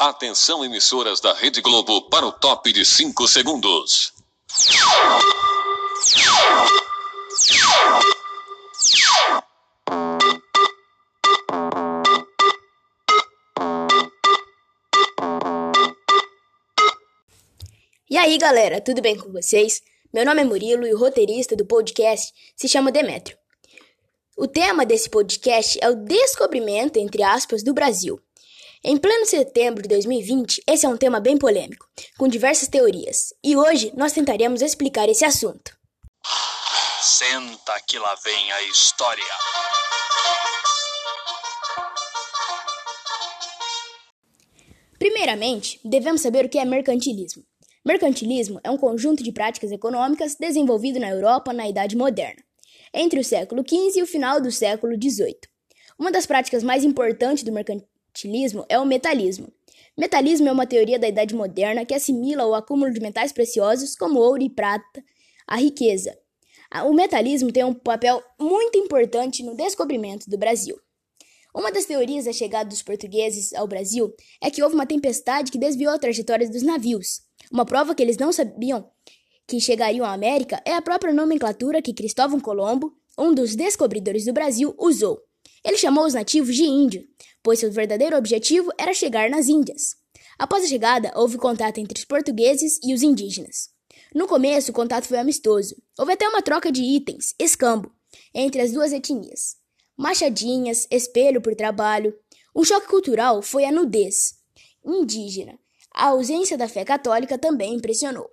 Atenção, emissoras da Rede Globo, para o top de 5 segundos. E aí, galera, tudo bem com vocês? Meu nome é Murilo e o roteirista do podcast se chama Demetrio. O tema desse podcast é o descobrimento, entre aspas, do Brasil. Em pleno setembro de 2020, esse é um tema bem polêmico, com diversas teorias, e hoje nós tentaremos explicar esse assunto. Senta que lá vem a história. Primeiramente, devemos saber o que é mercantilismo. Mercantilismo é um conjunto de práticas econômicas desenvolvido na Europa na Idade Moderna, entre o século XV e o final do século XVIII. Uma das práticas mais importantes do mercantilismo mercantilismo é o metalismo. Metalismo é uma teoria da Idade Moderna que assimila o acúmulo de metais preciosos, como ouro e prata, à riqueza. O metalismo tem um papel muito importante no descobrimento do Brasil. Uma das teorias da chegada dos portugueses ao Brasil é que houve uma tempestade que desviou a trajetória dos navios. Uma prova que eles não sabiam que chegariam à América é a própria nomenclatura que Cristóvão Colombo, um dos descobridores do Brasil, usou. Ele chamou os nativos de índio, pois seu verdadeiro objetivo era chegar nas Índias. Após a chegada, houve contato entre os portugueses e os indígenas. No começo, o contato foi amistoso. Houve até uma troca de itens, escambo, entre as duas etnias. Machadinhas, espelho por trabalho. Um choque cultural foi a nudez indígena. A ausência da fé católica também impressionou.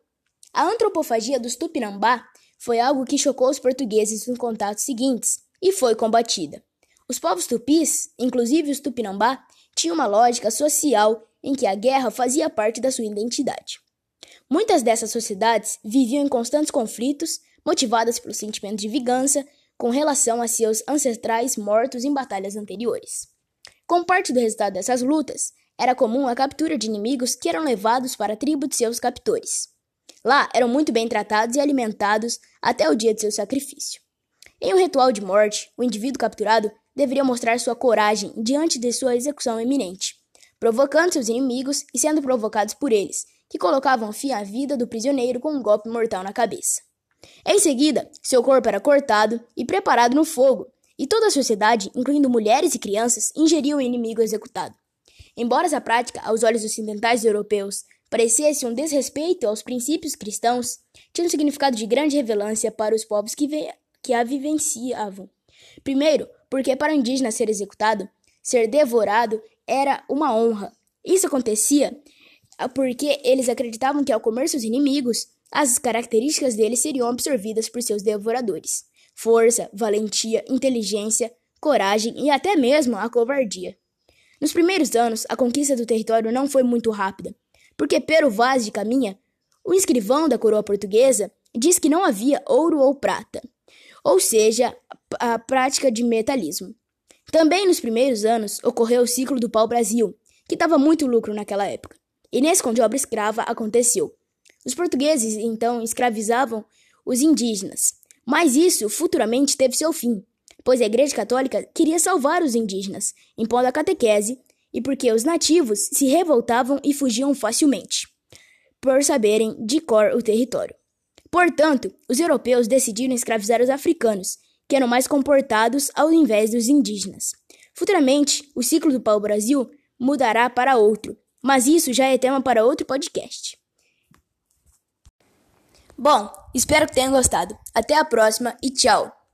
A antropofagia dos Tupinambá foi algo que chocou os portugueses nos contatos seguintes e foi combatida. Os povos tupis, inclusive os tupinambá, tinham uma lógica social em que a guerra fazia parte da sua identidade. Muitas dessas sociedades viviam em constantes conflitos, motivadas pelo sentimento de vingança com relação a seus ancestrais mortos em batalhas anteriores. Como parte do resultado dessas lutas, era comum a captura de inimigos que eram levados para a tribo de seus captores. Lá eram muito bem tratados e alimentados até o dia de seu sacrifício. Em um ritual de morte, o indivíduo capturado deveria mostrar sua coragem diante de sua execução iminente, provocando seus inimigos e sendo provocados por eles, que colocavam fim à vida do prisioneiro com um golpe mortal na cabeça. Em seguida, seu corpo era cortado e preparado no fogo, e toda a sociedade, incluindo mulheres e crianças, ingeria o inimigo executado. Embora essa prática, aos olhos ocidentais e europeus, parecesse um desrespeito aos princípios cristãos, tinha um significado de grande relevância para os povos que, que a vivenciavam. Primeiro, porque para o indígena ser executado, ser devorado era uma honra. Isso acontecia porque eles acreditavam que ao comer seus inimigos, as características deles seriam absorvidas por seus devoradores: força, valentia, inteligência, coragem e até mesmo a covardia. Nos primeiros anos, a conquista do território não foi muito rápida, porque Pero Vaz de Caminha, o escrivão da coroa portuguesa, diz que não havia ouro ou prata, ou seja, a prática de metalismo. Também nos primeiros anos ocorreu o ciclo do pau-brasil, que dava muito lucro naquela época. E nesse com de obra escrava aconteceu. Os portugueses então escravizavam os indígenas, mas isso futuramente teve seu fim, pois a Igreja Católica queria salvar os indígenas, impondo a catequese, e porque os nativos se revoltavam e fugiam facilmente, por saberem de cor o território. Portanto, os europeus decidiram escravizar os africanos, que eram mais comportados ao invés dos indígenas. Futuramente, o ciclo do pau-brasil mudará para outro, mas isso já é tema para outro podcast. Bom, espero que tenham gostado. Até a próxima e tchau!